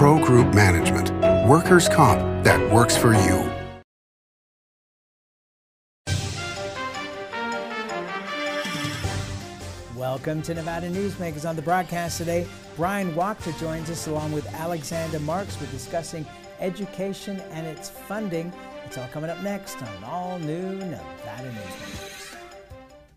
Pro Group Management. Workers' comp that works for you. Welcome to Nevada Newsmakers on the broadcast today. Brian Wachter joins us along with Alexander Marks. We're discussing education and its funding. It's all coming up next on All New Nevada Newsmakers.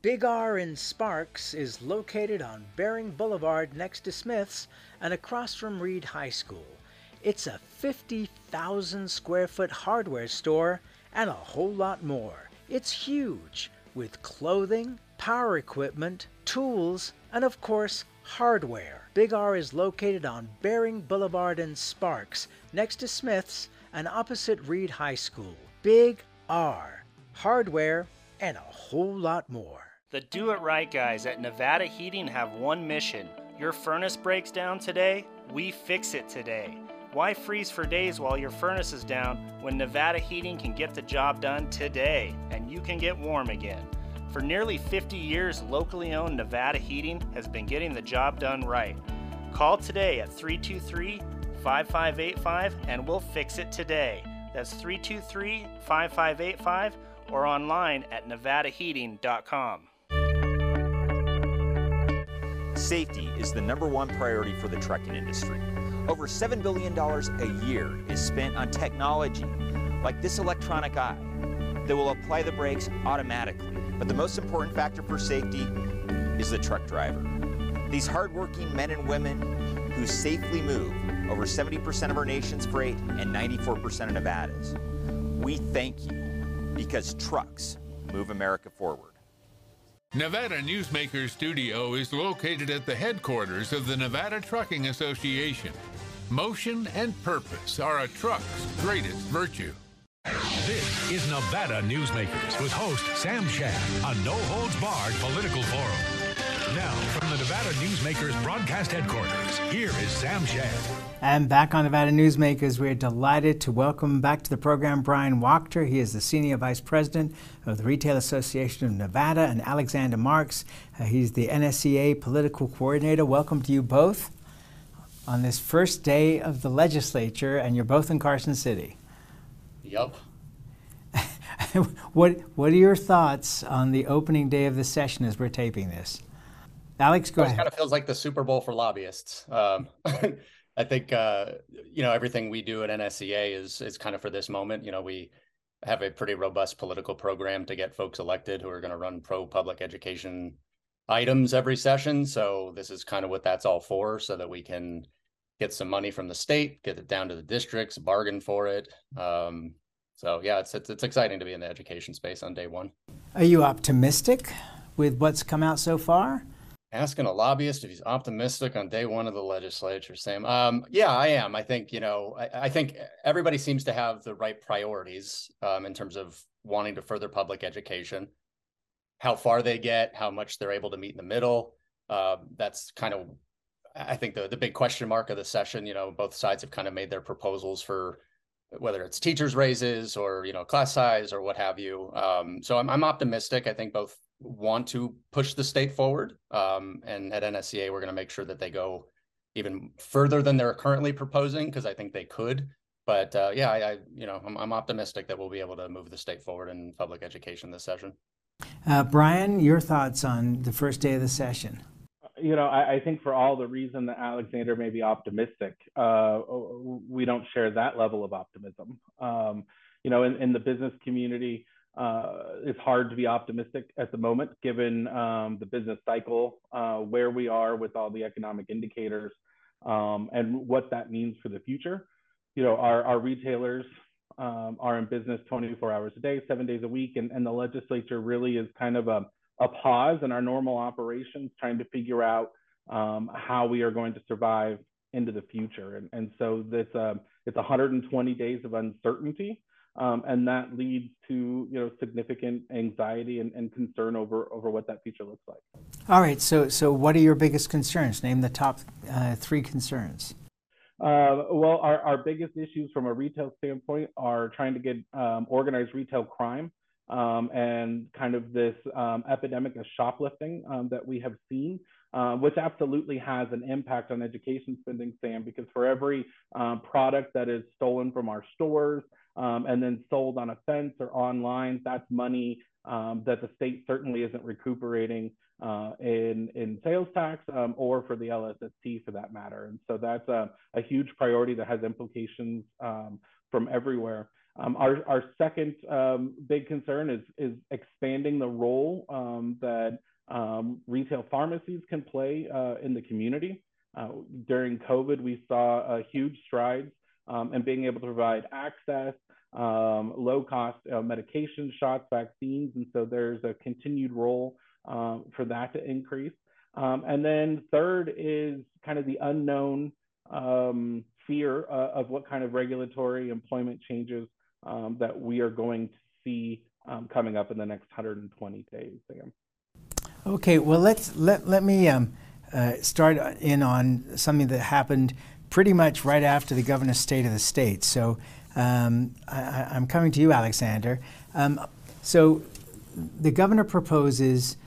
Big R in Sparks is located on Baring Boulevard next to Smith's and across from Reed High School. It's a 50,000 square foot hardware store and a whole lot more. It's huge with clothing, power equipment, tools, and of course, hardware. Big R is located on Baring Boulevard in Sparks, next to Smith's and opposite Reed High School. Big R. Hardware and a whole lot more. The Do It Right guys at Nevada Heating have one mission. Your furnace breaks down today? We fix it today. Why freeze for days while your furnace is down when Nevada Heating can get the job done today and you can get warm again? For nearly 50 years, locally owned Nevada Heating has been getting the job done right. Call today at 323 5585 and we'll fix it today. That's 323 5585 or online at nevadaheating.com. Safety is the number one priority for the trucking industry. Over $7 billion a year is spent on technology like this electronic eye that will apply the brakes automatically. But the most important factor for safety is the truck driver. These hardworking men and women who safely move over 70% of our nation's freight and 94% of Nevada's. We thank you because trucks move America forward. Nevada Newsmaker Studio is located at the headquarters of the Nevada Trucking Association. Motion and purpose are a truck's greatest virtue. This is Nevada Newsmakers with host Sam Shad, a no holds barred political forum. Now, from the Nevada Newsmakers broadcast headquarters, here is Sam Shad. And back on Nevada Newsmakers, we're delighted to welcome back to the program Brian Wachter. He is the Senior Vice President of the Retail Association of Nevada, and Alexander Marks. Uh, he's the NSEA Political Coordinator. Welcome to you both on this first day of the legislature, and you're both in Carson City. Yep. what What are your thoughts on the opening day of the session as we're taping this? Alex, go it ahead. kind of feels like the Super Bowl for lobbyists. Um, I think uh, you know everything we do at NSEA is is kind of for this moment. You know, we have a pretty robust political program to get folks elected who are going to run pro public education items every session. So this is kind of what that's all for, so that we can get some money from the state, get it down to the districts, bargain for it. Um, so yeah, it's, it's it's exciting to be in the education space on day one. Are you optimistic with what's come out so far? Asking a lobbyist if he's optimistic on day one of the legislature, Sam. Um, yeah, I am. I think you know, I, I, think everybody seems to have the right priorities um, in terms of wanting to further public education. How far they get, how much they're able to meet in the middle. Uh, that's kind of, I think, the the big question mark of the session. You know, both sides have kind of made their proposals for whether it's teachers raises or you know class size or what have you. Um, so I'm, I'm optimistic. I think both want to push the state forward. Um, and at NSEA, we're going to make sure that they go even further than they're currently proposing because I think they could. But uh, yeah, I, I, you know I'm, I'm, optimistic that we'll be able to move the state forward in public education this session. Uh, Brian, your thoughts on the first day of the session? You know, I, I think for all the reason that Alexander may be optimistic, uh, we don't share that level of optimism. Um, you know, in, in the business community, uh, it's hard to be optimistic at the moment, given um, the business cycle, uh, where we are with all the economic indicators, um, and what that means for the future. You know, our, our retailers um, are in business 24 hours a day, seven days a week, and, and the legislature really is kind of a, a pause in our normal operations, trying to figure out um, how we are going to survive into the future. And, and so this, uh, it's 120 days of uncertainty um, and that leads to you know significant anxiety and, and, concern over over what that future looks like. All right. So so what are your biggest concerns? Name the top uh, three concerns. Uh, well, our, our biggest issues from a retail standpoint are trying to get um, organized retail crime um, and kind of this um, epidemic of shoplifting um, that we have seen uh, which absolutely has an impact on education spending, Sam, because for every um, product that is stolen from our stores um, and then sold on a fence or online, that's money um, that the state certainly isn't recuperating uh, in, in sales tax um, or for the LSST for that matter. And so that's a, a huge priority that has implications um, from everywhere. Um, our, our second um, big concern is, is expanding the role um, that retail pharmacies can play uh, in the community. Uh, during COVID, we saw huge strides um, in being able to provide access, um, low cost uh, medication shots, vaccines. And so there's a continued role um, for that to increase. Um, and then third is kind of the unknown um, fear uh, of what kind of regulatory employment changes um, that we are going to see coming up in the next 120 days, Sam. Okay, well let's let let me uh, start in on something that happened pretty much right after the governor's state of the state. So um, I, am coming to you, Alexander. Um, so the governor proposes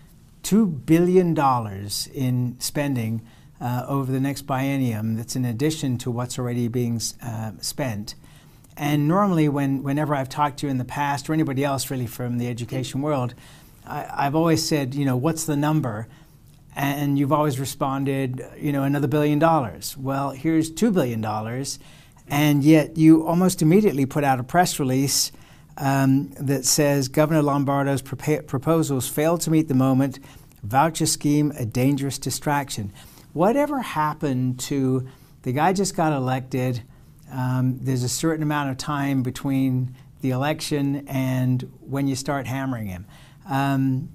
two billion dollars in spending uh, over the next biennium. That's in addition to what's already being uh, spent. And normally, when, whenever I've talked to you in the past, or anybody else really from the education world, I, have always said, you know, what's the number? And you've always responded, you know, another billion dollars. Well, here's $2 billion. And yet you almost immediately put out a press release um, that says Governor Lombardo's proposals failed to meet the moment, voucher scheme a dangerous distraction. Whatever happened to the guy just got elected? Um, there's a certain amount of time between the election and when you start hammering him. Um,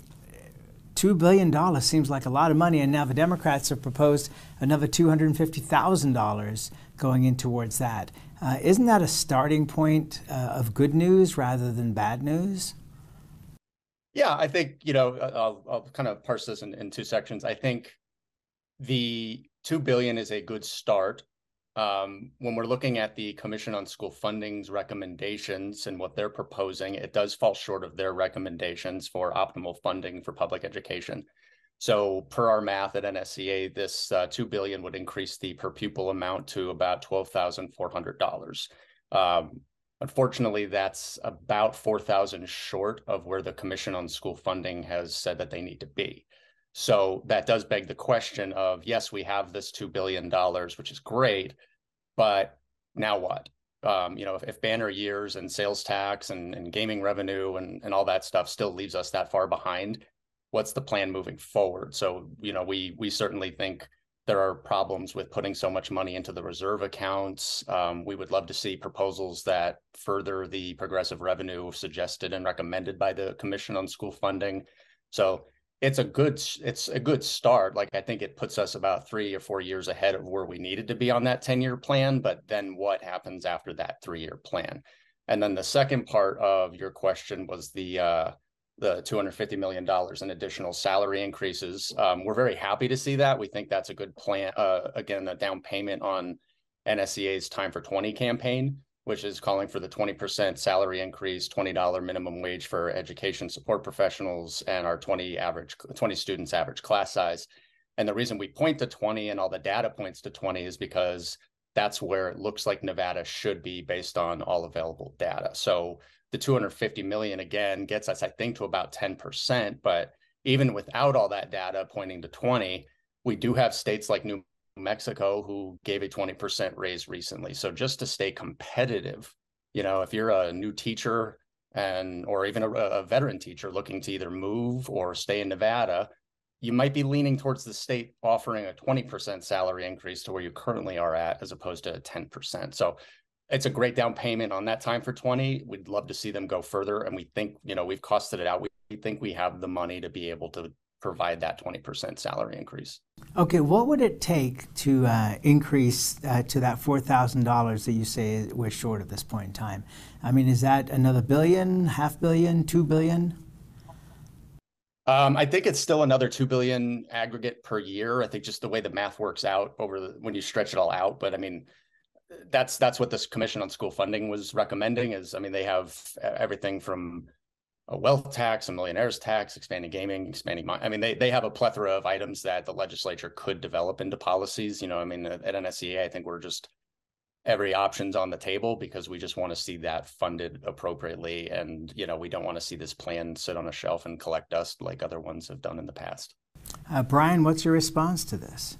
$2 billion seems like a lot of money, and now the Democrats have proposed another $250,000 going in towards that. Uh, not that a starting point uh, of good news rather than bad news? Yeah, I think, you know, I'll, I'll kind of parse this in, in two sections. I think the 2 billion is a good start um, when we're looking at the Commission on School Funding's recommendations and what they're proposing, it does fall short of their recommendations for optimal funding for public education. So, per our math at NSEA, this uh, two billion would increase the per pupil amount to about twelve thousand four hundred dollars. Um, unfortunately, that's about four thousand short of where the Commission on School Funding has said that they need to be. So that does beg the question of yes, we have this $2 billion, which is great, but now what? Um, you know, if, if, banner years and sales tax and, and gaming revenue and, and all that stuff still leaves us that far behind, what's the plan moving forward? So, you know, we we certainly think there are problems with putting so much money into the reserve accounts. Um, we would love to see proposals that further the progressive revenue suggested and recommended by the Commission on School Funding. So it's a good it's a good start like i think it puts us about three or four years ahead of where we needed to be on that 10 year plan but then what happens after that three year plan? And then the second part of your question was the uh, the 250 million dollars in additional salary increases. Um, we're very happy to see that. We think that's a good plan uh, again a down payment on NSEA's time for 20 campaign which is calling for the 20% salary increase, $20 minimum wage for education support professionals, and our 20 average 20 students average class size. And the reason we point to 20 and all the data points to 20 is because that's where it looks like Nevada should be based on all available data. So the 250 million again gets us, I think, to about 10%. But even without all that data pointing to 20, we do have states like New Mexico who gave a 20% raise recently. So just to stay competitive, you know, if you're a new teacher and or even a, a, veteran teacher looking to either move or stay in Nevada, you might be leaning towards the state offering a 20% salary increase to where you currently are at as opposed to 10%. So it's a great down payment on that time for 20. We'd love to see them go further. And we think, you know, we've costed it out. We, we think we have the money to be able to provide that 20% salary increase. Okay, what would it take to uh, increase uh, to that $4,000 that you say we're short at this point in time? I mean, is that another billion, half billion, two billion? Um, I think it's still another two billion aggregate per year. I think just the way the math works out over the, when you stretch it all out. But I mean, that's that's what this Commission on School Funding was recommending. Is I mean, they have everything from a wealth tax, a millionaire's tax, expanding gaming, expanding. I mean, they they have a plethora of items that the legislature could develop into policies. You know, I mean, at NSEA, I think we're just every option's on the table because we just want to see that funded appropriately, and you know, we don't want to see this plan sit on a shelf and collect dust like other ones have done in the past. Uh, Brian, what's your response to this?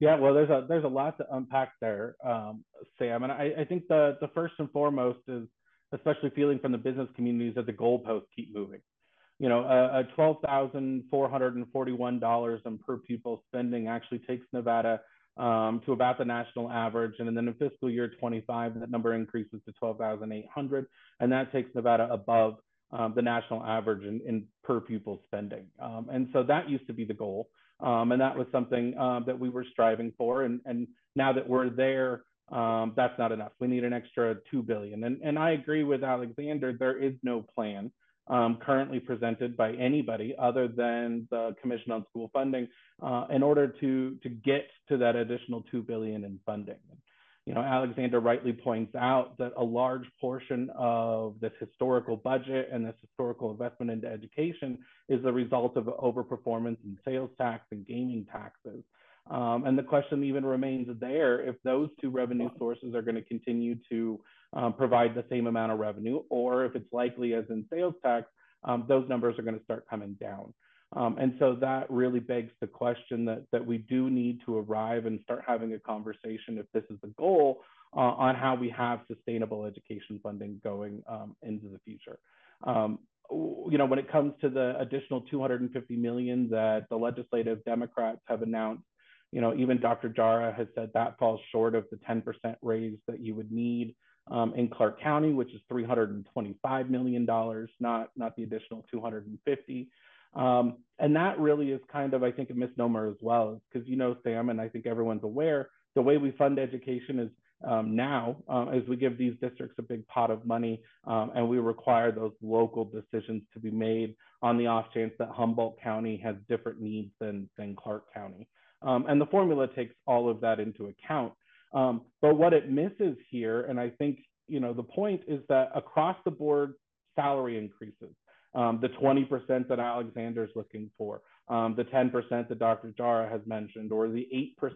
Yeah, well, there's a there's a lot to unpack there, um, Sam, and I, I think the the first and foremost is especially feeling from the business communities that the goalposts keep moving. You know, a, a $12,441 in per pupil spending actually takes Nevada um, to about the national average. And then in fiscal year 25, that number increases to 12,800. And that takes Nevada above um, the national average in, in per pupil spending. Um, and so that used to be the goal. Um, and that was something um, that we were striving for. And, and now that we're there, um, that's not enough. We need an extra two billion. And and I agree with Alexander. There is no plan um, currently presented by anybody other than the Commission on School Funding uh, in order to to get to that additional two billion in funding. You know, Alexander rightly points out that a large portion of this historical budget and this historical investment into education is the result of overperformance in sales tax and gaming taxes. Um, and the question even remains there if those two revenue sources are going to continue to um, provide the same amount of revenue, or if it's likely, as in sales tax, um, those numbers are going to start coming down. Um, and so that really begs the question that, that we do need to arrive and start having a conversation, if this is the goal, uh, on how we have sustainable education funding going um, into the future. Um, you know, when it comes to the additional 250 million that the legislative Democrats have announced you know, even Dr. Jara has said that falls short of the 10% raise that you would need um, in Clark County, which is $325 million, not, not the additional 250. Um, and that really is kind of, I think, a misnomer as well, because you know, Sam, and I think everyone's aware, the way we fund education is um, now uh, as we give these districts a big pot of money um, and we require those local decisions to be made on the off chance that Humboldt County has different needs than, than Clark County. Um, and the formula takes all of that into account. Um, but what it misses here, and I think you know the point is that across the board salary increases, um, the 20% that Alexander's looking for, um, the 10% that Dr. Jara has mentioned, or the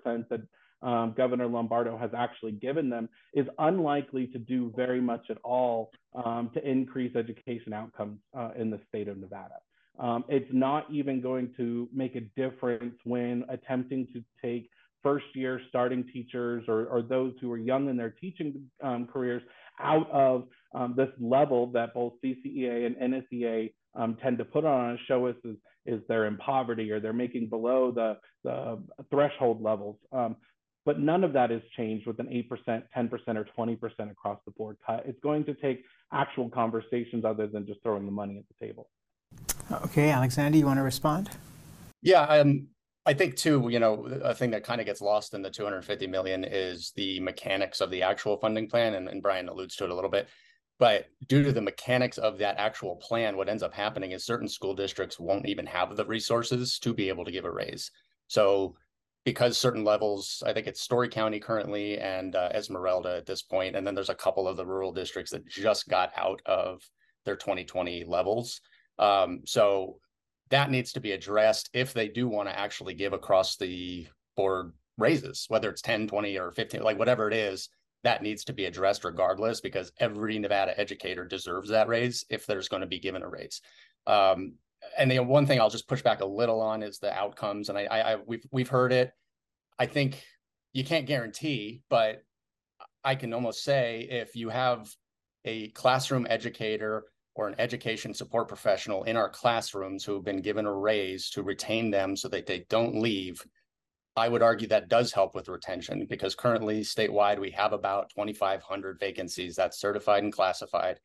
8% that um, Governor Lombardo has actually given them, is unlikely to do very much at all um, to increase education outcomes uh, in the state of Nevada. Um, it's not even going to make a difference when attempting to take first year starting teachers or, or those who are young in their teaching um, careers out of um, this level that both CCEA and NSEA um, tend to put on a show us is, is they're in poverty or they're making below the, the threshold levels. Um, but none of that is changed with an 8%, 10%, or 20% across the board cut. It's going to take actual conversations other than just throwing the money at the table. Okay, Alexander, you want to respond? Yeah, um, I think too, you know, a thing that kind of gets lost in the 250 million is the mechanics of the actual funding plan, and, and Brian alludes to it a little bit. But due to the mechanics of that actual plan, what ends up happening is certain school districts won't even have the resources to be able to give a raise. So because certain levels, I think it's Storey County currently and uh, Esmeralda at this point, and then there's a couple of the rural districts that just got out of their 2020 levels. Um, so that needs to be addressed if they do want to actually give across the board raises, whether it's 10, 20, or 15, like whatever it is, that needs to be addressed regardless because every Nevada educator deserves that raise if there's going to be given a raise. Um, and the one thing I'll just push back a little on is the outcomes. And I, I, I we've we've heard it. I think you can't guarantee, but I can almost say if you have a classroom educator or an education support professional in our classrooms who have been given a raise to retain them so that they don't leave, I would argue that does help with retention because currently statewide we have about 2,500 vacancies that's certified and classified.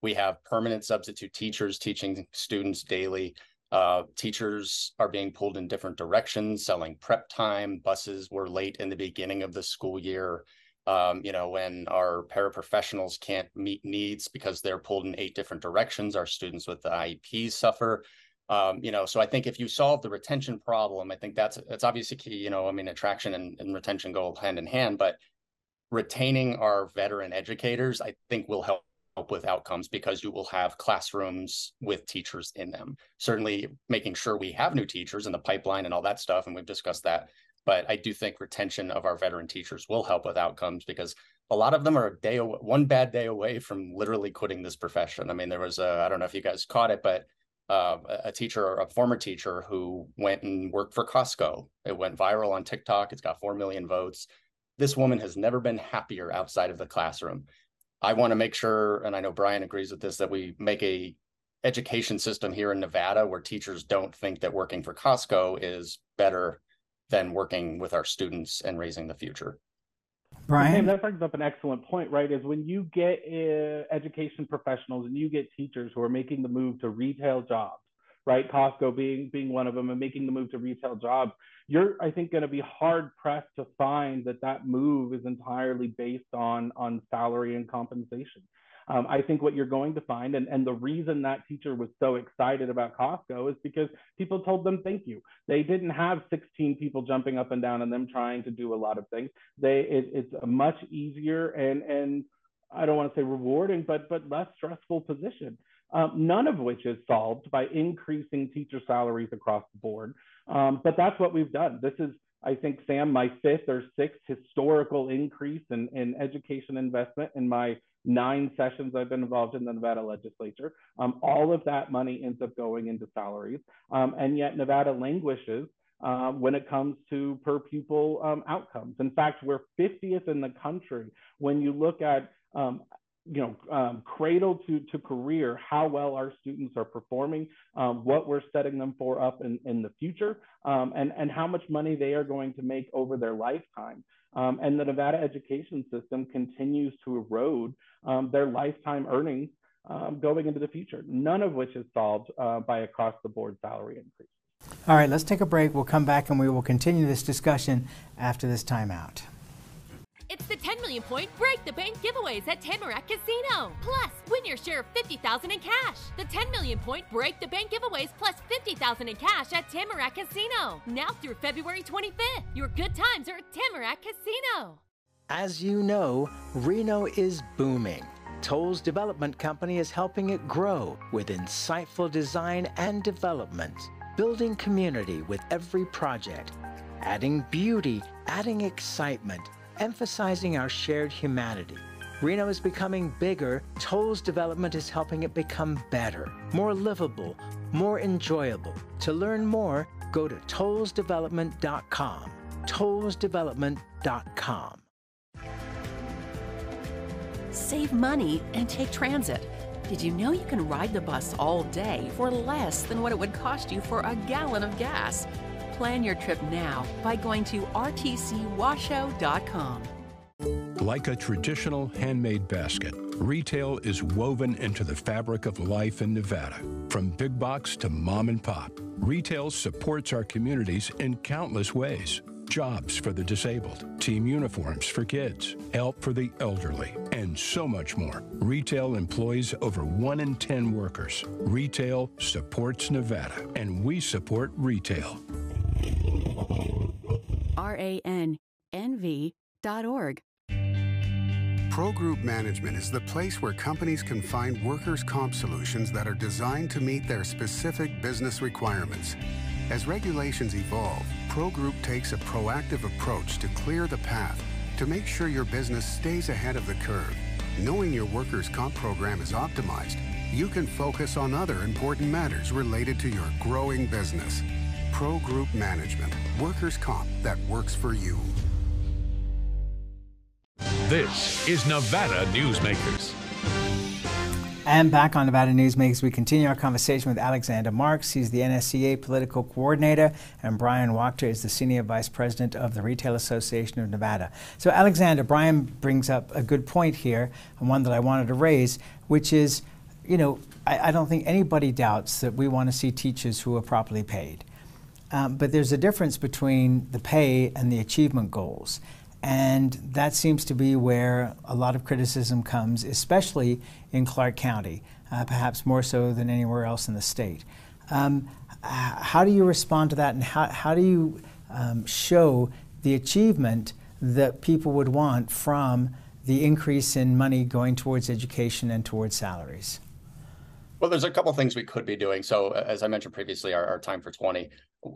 We have permanent substitute teachers teaching students daily. Uh, teachers are being pulled in different directions, selling prep time. Buses were late in the beginning of the school year um, you know, when our paraprofessionals can't meet needs because they're pulled in eight different directions, our students with the IEPs suffer. Um, you know, so I think if you solve the retention problem, I think that's that's obviously key. You know, I mean, attraction and, and retention go hand in hand, but retaining our veteran educators, I think, will help help with outcomes because you will have classrooms with teachers in them. Certainly making sure we have new teachers in the pipeline and all that stuff, and we've discussed that. But I do think retention of our veteran teachers will help with outcomes because a lot of them are a day, away, one bad day away from literally quitting this profession. I mean, there was a, I don't know if you guys caught it, but uh, a teacher, a former teacher who went and worked for Costco. It went viral on TikTok. It's got 4 million votes. This woman has never been happier outside of the classroom. I want to make sure, and I know Brian agrees with this, that we make a education system here in Nevada where teachers don't think that working for Costco is better than working with our students and raising the future. Brian, that brings up an excellent point, right? Is when you get uh, education professionals and you get teachers who are making the move to retail jobs, right? Costco being being one of them, and making the move to retail jobs. You're, I think, going to be hard pressed to find that that move is entirely based on on salary and compensation. Um, I think what you're going to find, and, and the reason that teacher was so excited about Costco is because people told them thank you. They didn't have 16 people jumping up and down and them trying to do a lot of things. They it, it's a much easier and and I don't want to say rewarding, but but less stressful position. Um, none of which is solved by increasing teacher salaries across the board. Um, but that's what we've done. This is I think, Sam, my fifth or sixth historical increase in, in education investment in my nine sessions I've been involved in the Nevada legislature. Um, all of that money ends up going into salaries. Um, and yet Nevada languishes um, when it comes to per pupil um, outcomes. In fact, we're 50th in the country when you look at um, you know, um, cradle to, to career, how well our students are performing, um, what we're setting them for up in, in the future, um, and, and how much money they are going to make over their lifetime. Um, and the Nevada education system continues to erode um, their lifetime earnings um, going into the future, none of which is solved uh, by across the board salary increase. All right, let's take a break. We'll come back and we will continue this discussion after this timeout. It's the 10 million point break the bank giveaways at Tamarack Casino. Plus, win your share of 50,000 in cash. The 10 million point break the bank giveaways plus 50,000 in cash at Tamarack Casino. Now through February 25th. Your good times are at Tamarack Casino. As you know, Reno is booming. Tolles Development Company is helping it grow with insightful design and development, building community with every project, adding beauty, adding excitement, emphasizing our shared humanity. Reno is becoming bigger. Tolles development is helping it become better, more livable, more enjoyable. To learn more, go to tollesdevelopment.com. Tollesdevelopment.com. Save money and take transit. Did you know you can ride the bus all day for less than what it would cost you for a gallon of gas? Plan your trip now by going to rtcwashoe.com. Like a traditional handmade basket, retail is woven into the fabric of life in Nevada. From big box to mom and pop, retail supports our communities in countless ways. Jobs for the disabled, team uniforms for kids, help for the elderly, and so much more. Retail employs over 1 in 10 workers. Retail supports Nevada, and we support retail. R-A-N-N-V.org. Pro Group Management is the place where companies can find workers' comp solutions that are designed to meet their specific business requirements. As regulations evolve, Pro Group takes a proactive approach to clear the path to make sure your business stays ahead of the curve. Knowing your workers' comp program is optimized, you can focus on other important matters related to your growing business. Pro Group Management, workers' comp that works for you. This is Nevada Newsmakers. And back on Nevada Newsmakers, we continue our conversation with Alexander Marks. He's the NSEA political coordinator, and Brian Wachter is the senior vice president of the Retail Association of Nevada. So, Alexander, Brian brings up a good point here, and one that I wanted to raise, which is, you know, I, I don't think anybody doubts that we want to see teachers who are properly paid. Um, but there's a difference between the pay and the achievement goals. And that seems to be where a lot of criticism comes, especially in Clark County, uh, perhaps more so than anywhere else in the state. Um, how do you respond to that, and how, how do you um, show the achievement that people would want from the increase in money going towards education and towards salaries? Well, there's a couple things we could be doing. So, as I mentioned previously, our, our, time for 20,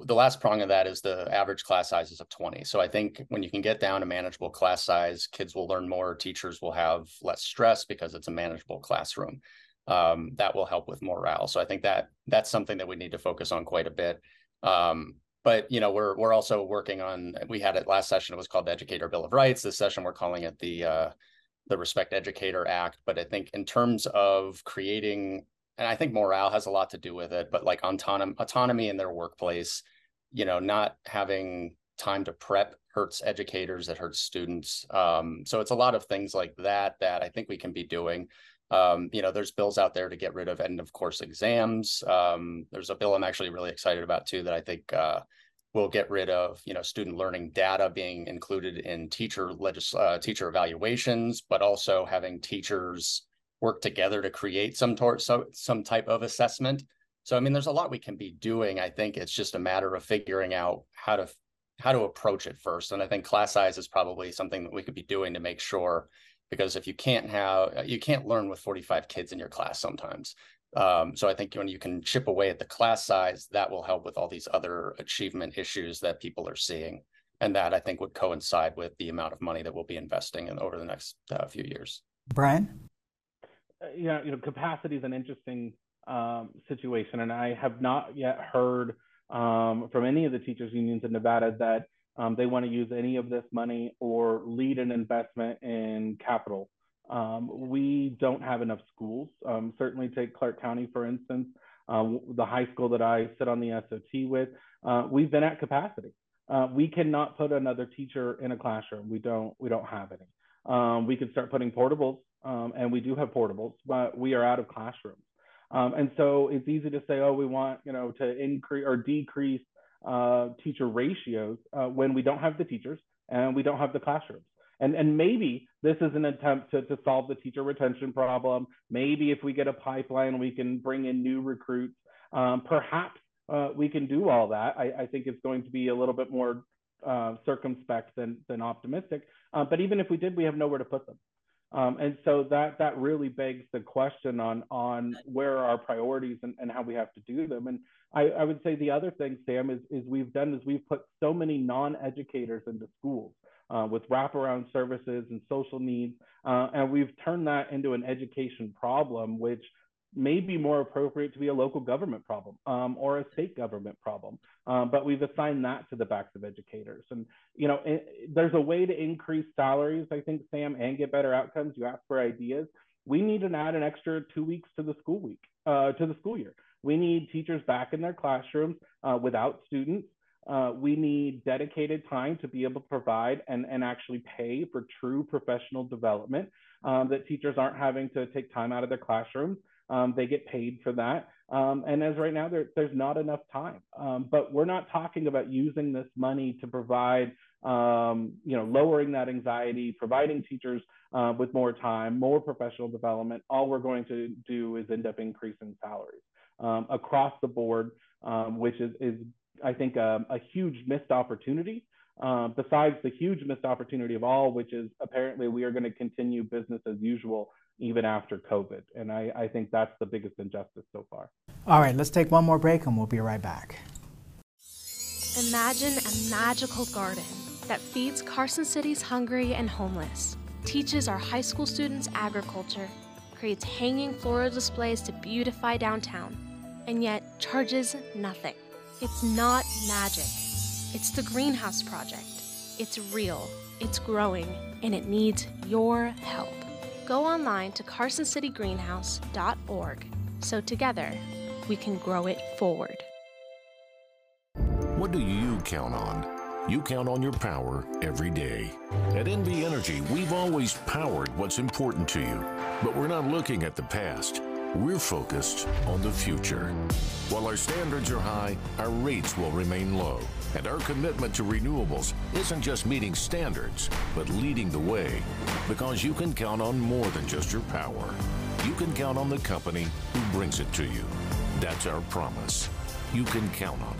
the last prong of that is the average class sizes of 20. So, I think when you can get down to manageable class size, kids will learn more, teachers will have less stress because it's a manageable classroom. Um, that will help with morale. So, I think that that's something that we need to focus on quite a bit. Um, but you know, we're we're also working on. We had it last session. It was called the Educator Bill of Rights. This session, we're calling it the uh, the Respect Educator Act. But I think in terms of creating and I think morale has a lot to do with it, but like autonomy, autonomy in their workplace, you know, not having time to prep hurts educators, it hurts students. Um, so it's a lot of things like that that I think we can be doing. Um, you know, there's bills out there to get rid of end of course exams. Um, there's a bill I'm actually really excited about too that I think uh, will get rid of you know student learning data being included in teacher legis- uh, teacher evaluations, but also having teachers work together to create some tor- so, some type of assessment. So I mean, there's a lot we can be doing. I think it's just a matter of figuring out how to how to approach it first. And I think class size is probably something that we could be doing to make sure, because if you can't have you can't learn with 45 kids in your class sometimes. Um, so I think when you can chip away at the class size, that will help with all these other achievement issues that people are seeing. And that I think would coincide with the amount of money that we'll be investing in over the next uh, few years. Brian? Uh, you know, you know, capacity is an interesting um, situation, and I have not yet heard um, from any of the teachers unions in Nevada that um, they want to use any of this money or lead an investment in capital. Um, we don't have enough schools. Um, certainly, take Clark County for instance, um, the high school that I sit on the SOT with. Uh, we've been at capacity. Uh, we cannot put another teacher in a classroom. We don't. We don't have any. we could start putting portables um, and we do have portables, but we are out of classrooms. Um, and so it's easy to say, oh, we want you know to increase or decrease uh, teacher ratios uh, when we don't have the teachers and we don't have the classrooms. And, and maybe this is an attempt to, to solve the teacher retention problem. Maybe if we get a pipeline, we can bring in new recruits. Um, perhaps uh, we can do all that. I, I, think it's going to be a little bit more uh, circumspect than, than optimistic. Uh, but even if we did, we have nowhere to put them. Um, and so that that really begs the question on on where are our priorities and, and how we have to do them. And I, I would say the other thing, Sam, is, is we've done is we've put so many non-educators into schools uh, with wraparound services and social needs, uh, and we've turned that into an education problem, which may be more appropriate to be a local government problem um, or a state government problem. Um, but we've assigned that to the backs of educators. And, you know, it, there's a way to increase salaries, I think, Sam, and get better outcomes. You ask for ideas. We need to add an extra two weeks to the school week, uh, to the school year. We need teachers back in their classrooms uh, without students. Uh, we need dedicated time to be able to provide and, and actually pay for true professional development um, that teachers aren't having to take time out of their classrooms um, they get paid for that. Um, and as right now, there, there's not enough time. Um, but we're not talking about using this money to provide, um, you know, lowering that anxiety, providing teachers uh, with more time, more professional development. All we're going to do is end up increasing salaries um, across the board, um, which is, is I think, a, a huge missed opportunity. Uh, besides the huge missed opportunity of all, which is apparently we are going to continue business as usual even after COVID. And I, I think that's the biggest injustice so far. All right, let's take one more break and we'll be right back. Imagine a magical garden that feeds Carson City's hungry and homeless, teaches our high school students agriculture, creates hanging floral displays to beautify downtown, and yet charges nothing. It's not magic. It's the Greenhouse Project. It's real, it's growing, and it needs your help go online to carsoncitygreenhouse.org so together we can grow it forward. What do you count on? You count on your power every day. At NV Energy, we've always powered what's important to you, but we're not looking at the past. We're focused on the future. While our standards are high, our rates will remain low. And our commitment to renewables isn't just meeting standards, but leading the way. Because you can count on more than just your power. You can count on the company who brings it to you. That's our promise. You can count on it.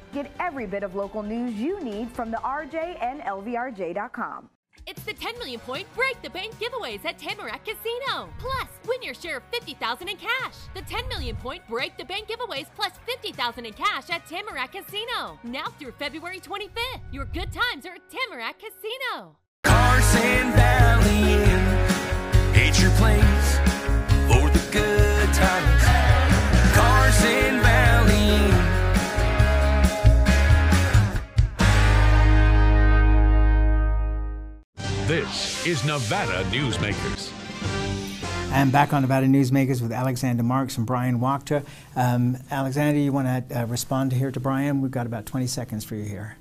Get every bit of local news you need from the RJ and LVRJ.com. It's the 10 million point break the bank giveaways at Tamarack Casino. Plus, win your share of 50,000 in cash. The 10 million point break the bank giveaways plus 50,000 in cash at Tamarack Casino. Now through February 25th. Your good times are at Tamarack Casino. Carson Valley Inn. It's your place for the good times. This is Nevada Newsmakers. I'm back on Nevada Newsmakers with Alexander Marks and Brian Wachter. Um, Alexander, you want to uh, respond here to Brian? We've got about 20 seconds for you here.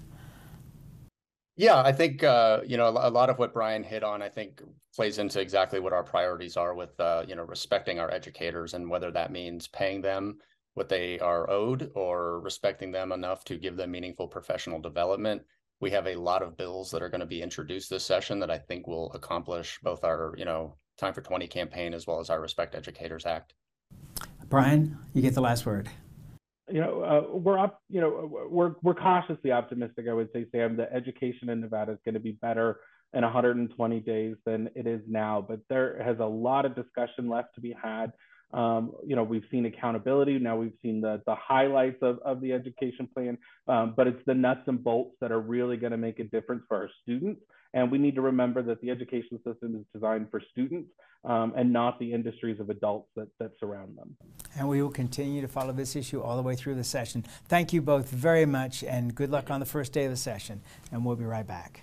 Yeah, I think uh, you know a lot of what Brian hit on. I think plays into exactly what our priorities are with uh, you know respecting our educators and whether that means paying them what they are owed or respecting them enough to give them meaningful professional development. We have a lot of bills that are going to be introduced this session that I think will accomplish both our you know Time for 20 campaign as well as our Respect Educators Act. Brian, you get the last word. You know, uh, we're up. You know, we're we're cautiously optimistic. I would say, Sam, that education in Nevada is going to be better in 120 days than it is now. But there has a lot of discussion left to be had. Um, you know, we've seen accountability. Now we've seen the the highlights of, of the education plan, um, but it's the nuts and bolts that are really going to make a difference for our students. And we need to remember that the education system is designed for students um, and not the industries of adults that, that surround them. And we will continue to follow this issue all the way through the session. Thank you both very much, and good luck on the first day of the session. And we'll be right back.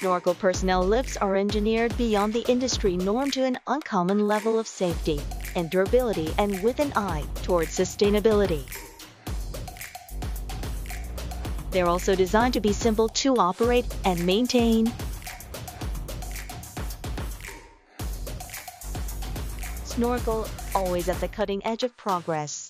Snorkel personnel lifts are engineered beyond the industry norm to an uncommon level of safety and durability and with an eye towards sustainability. They're also designed to be simple to operate and maintain. Snorkel, always at the cutting edge of progress.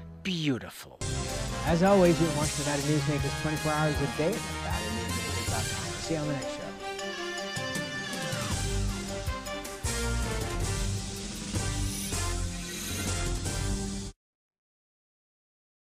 beautiful. As always, you can watch Nevada Newsmakers 24 hours a day at NevadaNewsmakers.com. See you on the next show.